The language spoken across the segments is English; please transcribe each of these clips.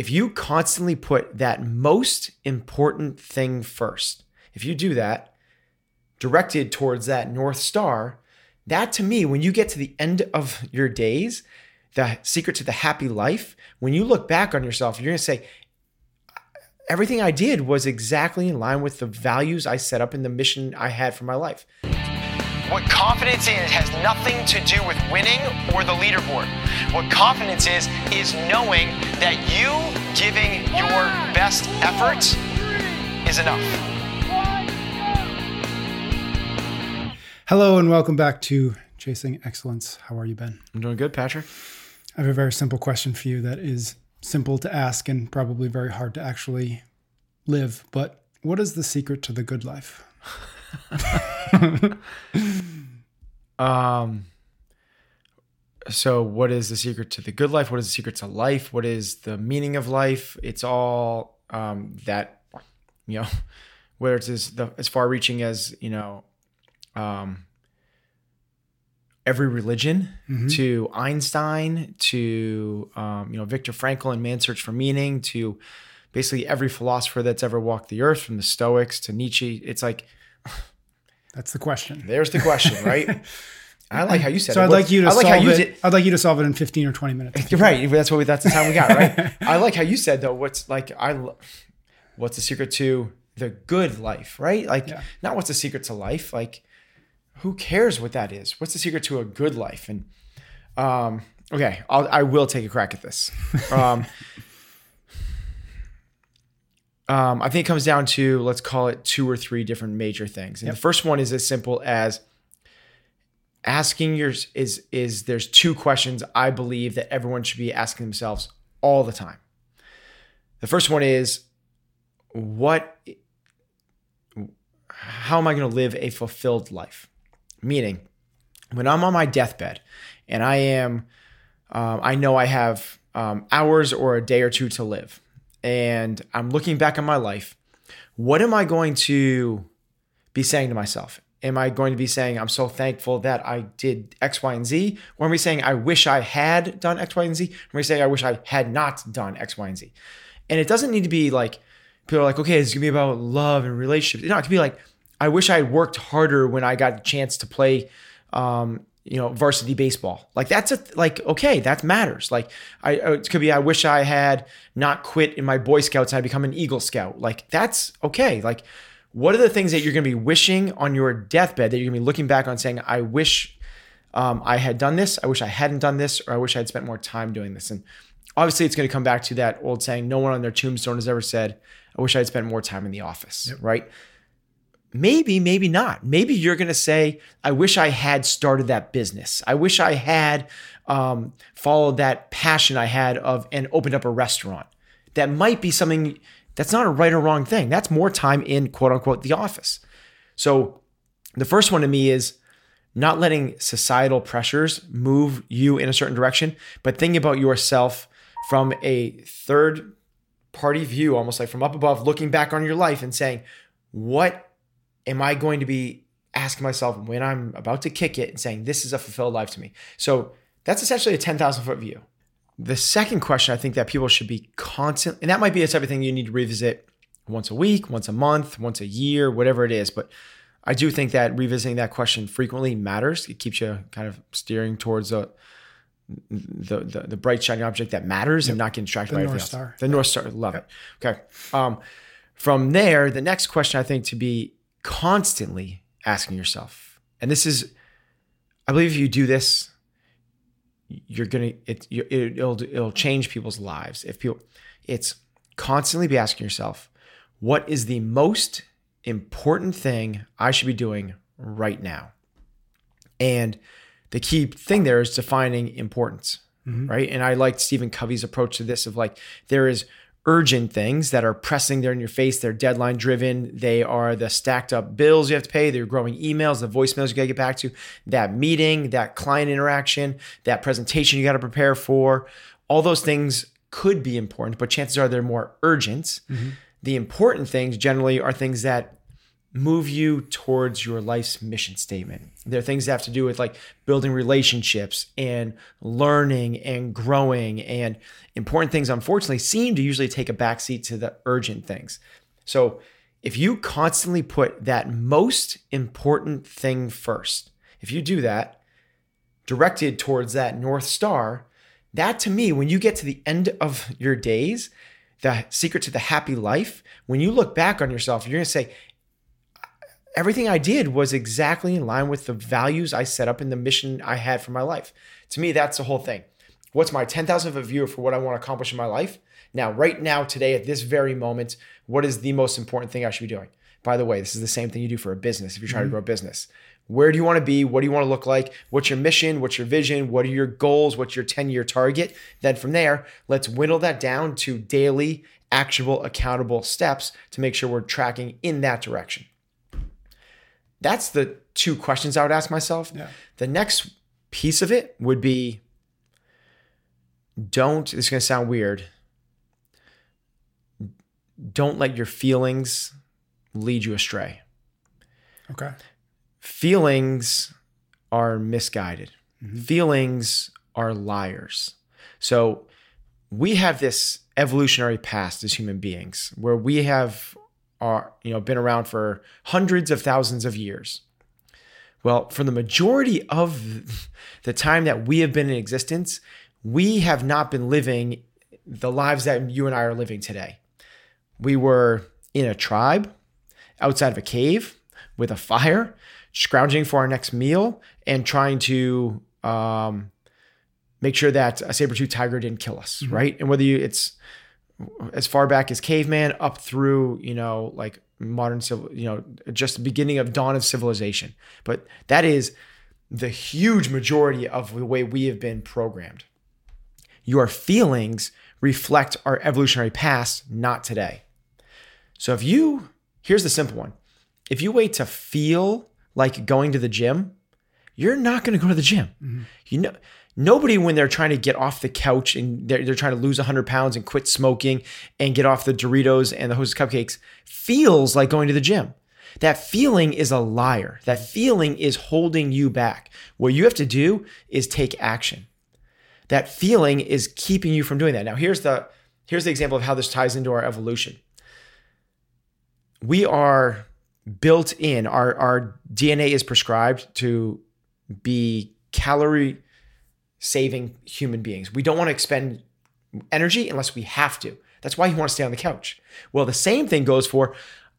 if you constantly put that most important thing first, if you do that, directed towards that North Star, that to me, when you get to the end of your days, the secret to the happy life, when you look back on yourself, you're going to say, everything I did was exactly in line with the values I set up and the mission I had for my life. What confidence is has nothing to do with winning or the leaderboard. What confidence is, is knowing that you giving your best efforts is enough. Hello and welcome back to Chasing Excellence. How are you, Ben? I'm doing good, Patrick. I have a very simple question for you that is simple to ask and probably very hard to actually live. But what is the secret to the good life? um so what is the secret to the good life? What is the secret to life? What is the meaning of life? It's all um that you know where it's as the as far reaching as, you know, um every religion mm-hmm. to Einstein to um, you know Viktor Frankl and Man's Search for Meaning to basically every philosopher that's ever walked the earth from the Stoics to Nietzsche. It's like that's the question. There's the question, right? I like how you said so it. I'd like you to I like solve it. Did, I'd like you to solve it in 15 or 20 minutes. Right. That's what we, that's the time we got, right? I like how you said though, what's like, I, what's the secret to the good life, right? Like yeah. not what's the secret to life. Like who cares what that is? What's the secret to a good life? And, um, okay, I'll, I will take a crack at this. Um, um, I think it comes down to let's call it two or three different major things. And yep. the first one is as simple as asking your is is there's two questions I believe that everyone should be asking themselves all the time. The first one is what how am I going to live a fulfilled life? Meaning, when I'm on my deathbed and I am, um, I know I have um, hours or a day or two to live and I'm looking back on my life, what am I going to be saying to myself? Am I going to be saying, I'm so thankful that I did X, Y, and Z? Or am I saying, I wish I had done X, Y, and Z? Or am I saying, I wish I had not done X, Y, and Z? And it doesn't need to be like, people are like, okay, it's gonna be about love and relationships. No, it could be like, I wish I had worked harder when I got a chance to play um, you know varsity baseball. Like that's a like okay that matters. Like i it could be i wish i had not quit in my boy scouts and i become an eagle scout. Like that's okay. Like what are the things that you're going to be wishing on your deathbed that you're going to be looking back on saying i wish um, i had done this. I wish i hadn't done this or i wish i had spent more time doing this? And obviously it's going to come back to that old saying no one on their tombstone has ever said i wish i had spent more time in the office yep. right Maybe, maybe not. Maybe you're going to say, I wish I had started that business. I wish I had um, followed that passion I had of and opened up a restaurant. That might be something that's not a right or wrong thing. That's more time in quote unquote the office. So the first one to me is not letting societal pressures move you in a certain direction, but thinking about yourself from a third party view, almost like from up above, looking back on your life and saying, what am I going to be asking myself when I'm about to kick it and saying, this is a fulfilled life to me? So that's essentially a 10,000 foot view. The second question I think that people should be constant, and that might be a type of thing you need to revisit once a week, once a month, once a year, whatever it is. But I do think that revisiting that question frequently matters. It keeps you kind of steering towards a, the, the, the bright shining object that matters yep. and not getting distracted the by North Star. The North Star, love yep. it. Okay. Um, from there, the next question I think to be constantly asking yourself, and this is, I believe if you do this, you're gonna it, it'll it'll change people's lives. If people, it's constantly be asking yourself, what is the most important thing I should be doing right now? And the key thing there is defining importance, mm-hmm. right? And I liked Stephen Covey's approach to this of like there is urgent things that are pressing there in your face. They're deadline driven. They are the stacked up bills you have to pay. They're growing emails, the voicemails you got to get back to, that meeting, that client interaction, that presentation you got to prepare for. All those things could be important, but chances are they're more urgent. Mm-hmm. The important things generally are things that move you towards your life's mission statement. There are things that have to do with like building relationships and learning and growing and important things unfortunately seem to usually take a backseat to the urgent things. So if you constantly put that most important thing first, if you do that, directed towards that North Star, that to me, when you get to the end of your days, the secret to the happy life, when you look back on yourself, you're to say, everything I did was exactly in line with the values I set up in the mission I had for my life. To me, that's the whole thing. What's my 10,000 foot view for what I want to accomplish in my life? Now, right now, today, at this very moment, what is the most important thing I should be doing? By the way, this is the same thing you do for a business if you're trying mm-hmm. to grow a business. Where do you want to be? What do you want to look like? What's your mission? What's your vision? What are your goals? What's your 10 year target? Then from there, let's whittle that down to daily, actionable, accountable steps to make sure we're tracking in that direction. That's the two questions I would ask myself. Yeah. The next piece of it would be don't, this is going to sound weird, don't let your feelings lead you astray. Okay. Feelings are misguided. Mm-hmm. Feelings are liars. So we have this evolutionary past as human beings where we have are you know been around for hundreds of thousands of years. Well, for the majority of the time that we have been in existence, we have not been living the lives that you and I are living today. We were in a tribe outside of a cave with a fire, scrounging for our next meal and trying to um, make sure that a saber-tooth tiger didn't kill us, mm-hmm. right? And whether you, it's as far back as caveman up through, you know, like modern civil, you know, just the beginning of dawn of civilization. But that is the huge majority of the way we have been programmed. Your feelings reflect our evolutionary past, not today. So if you, here's the simple one if you wait to feel like going to the gym, you're not going to go to the gym. Mm-hmm. You know, nobody when they're trying to get off the couch and they're, they're trying to lose 100 pounds and quit smoking and get off the Doritos and the Hostess cupcakes feels like going to the gym. That feeling is a liar. That feeling is holding you back. What you have to do is take action. That feeling is keeping you from doing that. Now here's the here's the example of how this ties into our evolution. We are built in our our DNA is prescribed to be calorie saving human beings. We don't want to expend energy unless we have to. That's why you want to stay on the couch. Well, the same thing goes for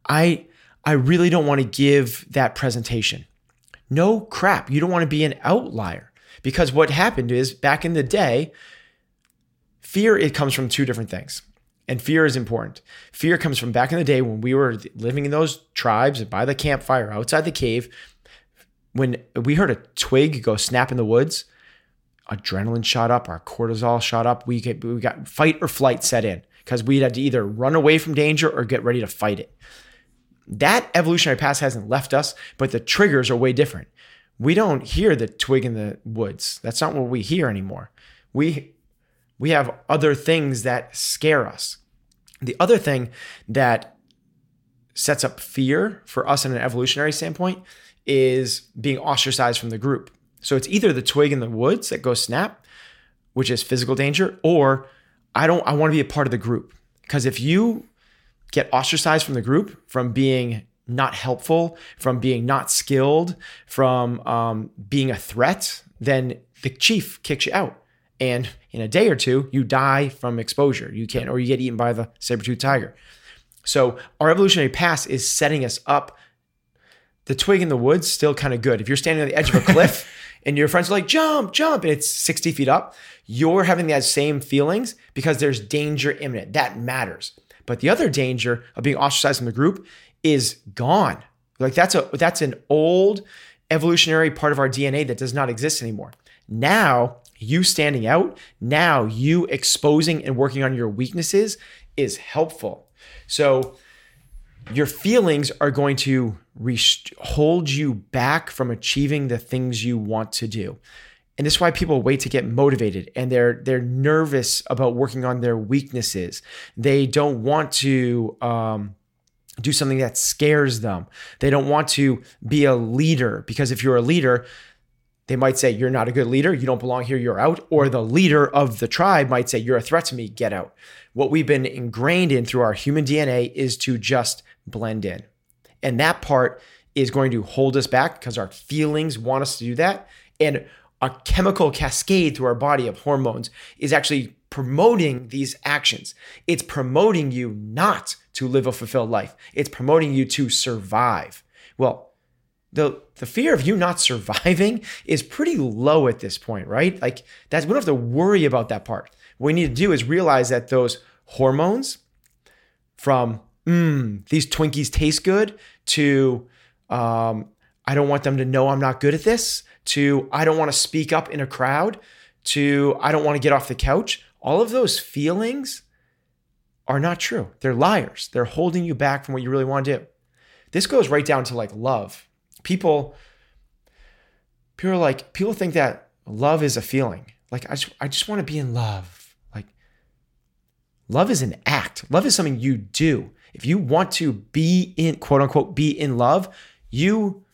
I I really don't want to give that presentation. No crap. You don't want to be an outlier because what happened is back in the day fear it comes from two different things. And fear is important. Fear comes from back in the day when we were living in those tribes by the campfire outside the cave. When we heard a twig go snap in the woods, adrenaline shot up, our cortisol shot up. We get we got fight or flight set in because we had to either run away from danger or get ready to fight it. That evolutionary past hasn't left us, but the triggers are way different. We don't hear the twig in the woods. That's not what we hear anymore. We we have other things that scare us. The other thing that sets up fear for us in an evolutionary standpoint is being ostracized from the group. So it's either the twig in the woods that goes snap, which is physical danger, or I don't I want to be a part of the group. Because if you get ostracized from the group from being not helpful, from being not skilled, from um, being a threat, then the chief kicks you out. And in a day or two, you die from exposure. You can't, or you get eaten by the saber-tooth tiger. So our evolutionary past is setting us up. The twig in the woods still kind of good. If you're standing on the edge of a cliff and your friends are like, jump, jump, and it's 60 feet up, you're having that same feelings because there's danger imminent. That matters. But the other danger of being ostracized from the group is gone. Like that's a that's an old evolutionary part of our DNA that does not exist anymore. Now, you standing out, now you exposing and working on your weaknesses is helpful. So your feelings are going to rest- hold you back from achieving the things you want to do. And this is why people wait to get motivated and they're they're nervous about working on their weaknesses. They don't want to um, do something that scares them. They don't want to be a leader because if you're a leader, they might say, You're not a good leader. You don't belong here. You're out. Or the leader of the tribe might say, You're a threat to me. Get out. What we've been ingrained in through our human DNA is to just blend in. And that part is going to hold us back because our feelings want us to do that. And a chemical cascade through our body of hormones is actually promoting these actions. It's promoting you not to live a fulfilled life. It's promoting you to survive. Well, the the fear of you not surviving is pretty low at this point, right? Like that's we don't have to worry about that part. What we need to do is realize that those hormones from mm, these Twinkies taste good to um, I don't want them to know I'm not good at this to I don't want to speak up in a crowd to I don't want to get off the couch. All of those feelings are not true. They're liars. They're holding you back from what you really want to do. This goes right down to like love. People people are like people think that love is a feeling. Like I just I just want to be in love. Like love is an act. Love is something you do. If you want to be in quote unquote be in love, you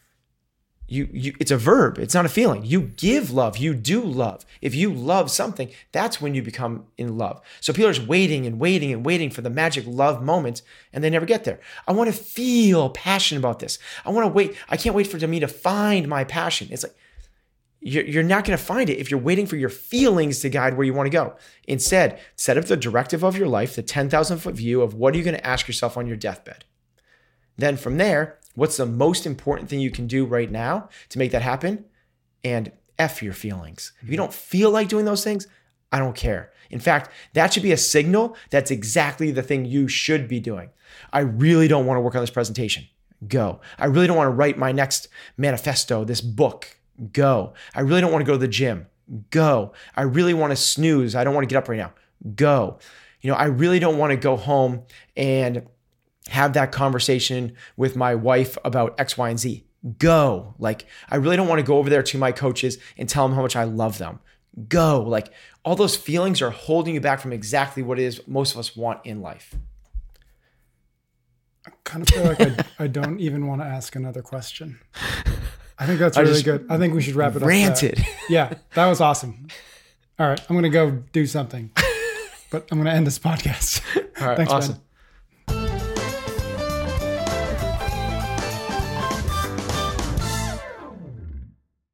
you, you it's a verb. It's not a feeling. You give love. You do love. If you love something that's when you become in love. So people are just waiting and waiting and waiting for the magic love moment and they never get there. I want to feel passionate about this. I want to wait. I can't wait for me to find my passion. It's like you're, you're not going to find it if you're waiting for your feelings to guide where you want to go instead set up the directive of your life the 10000 foot view of what are you going to ask yourself on your deathbed then from there What's the most important thing you can do right now to make that happen? And F your feelings. If you mm-hmm. don't feel like doing those things, I don't care. In fact, that should be a signal that's exactly the thing you should be doing. I really don't want to work on this presentation. Go. I really don't want to write my next manifesto, this book. Go. I really don't want to go to the gym. Go. I really want to snooze. I don't want to get up right now. Go. You know, I really don't want to go home and have that conversation with my wife about X, Y, and Z. Go. Like, I really don't want to go over there to my coaches and tell them how much I love them. Go. Like, all those feelings are holding you back from exactly what it is most of us want in life. I kind of feel like I, I don't even want to ask another question. I think that's really good. I think we should wrap it ranted. up. Ranted. Yeah, that was awesome. All right, I'm going to go do something, but I'm going to end this podcast. All right, Thanks, awesome. Man.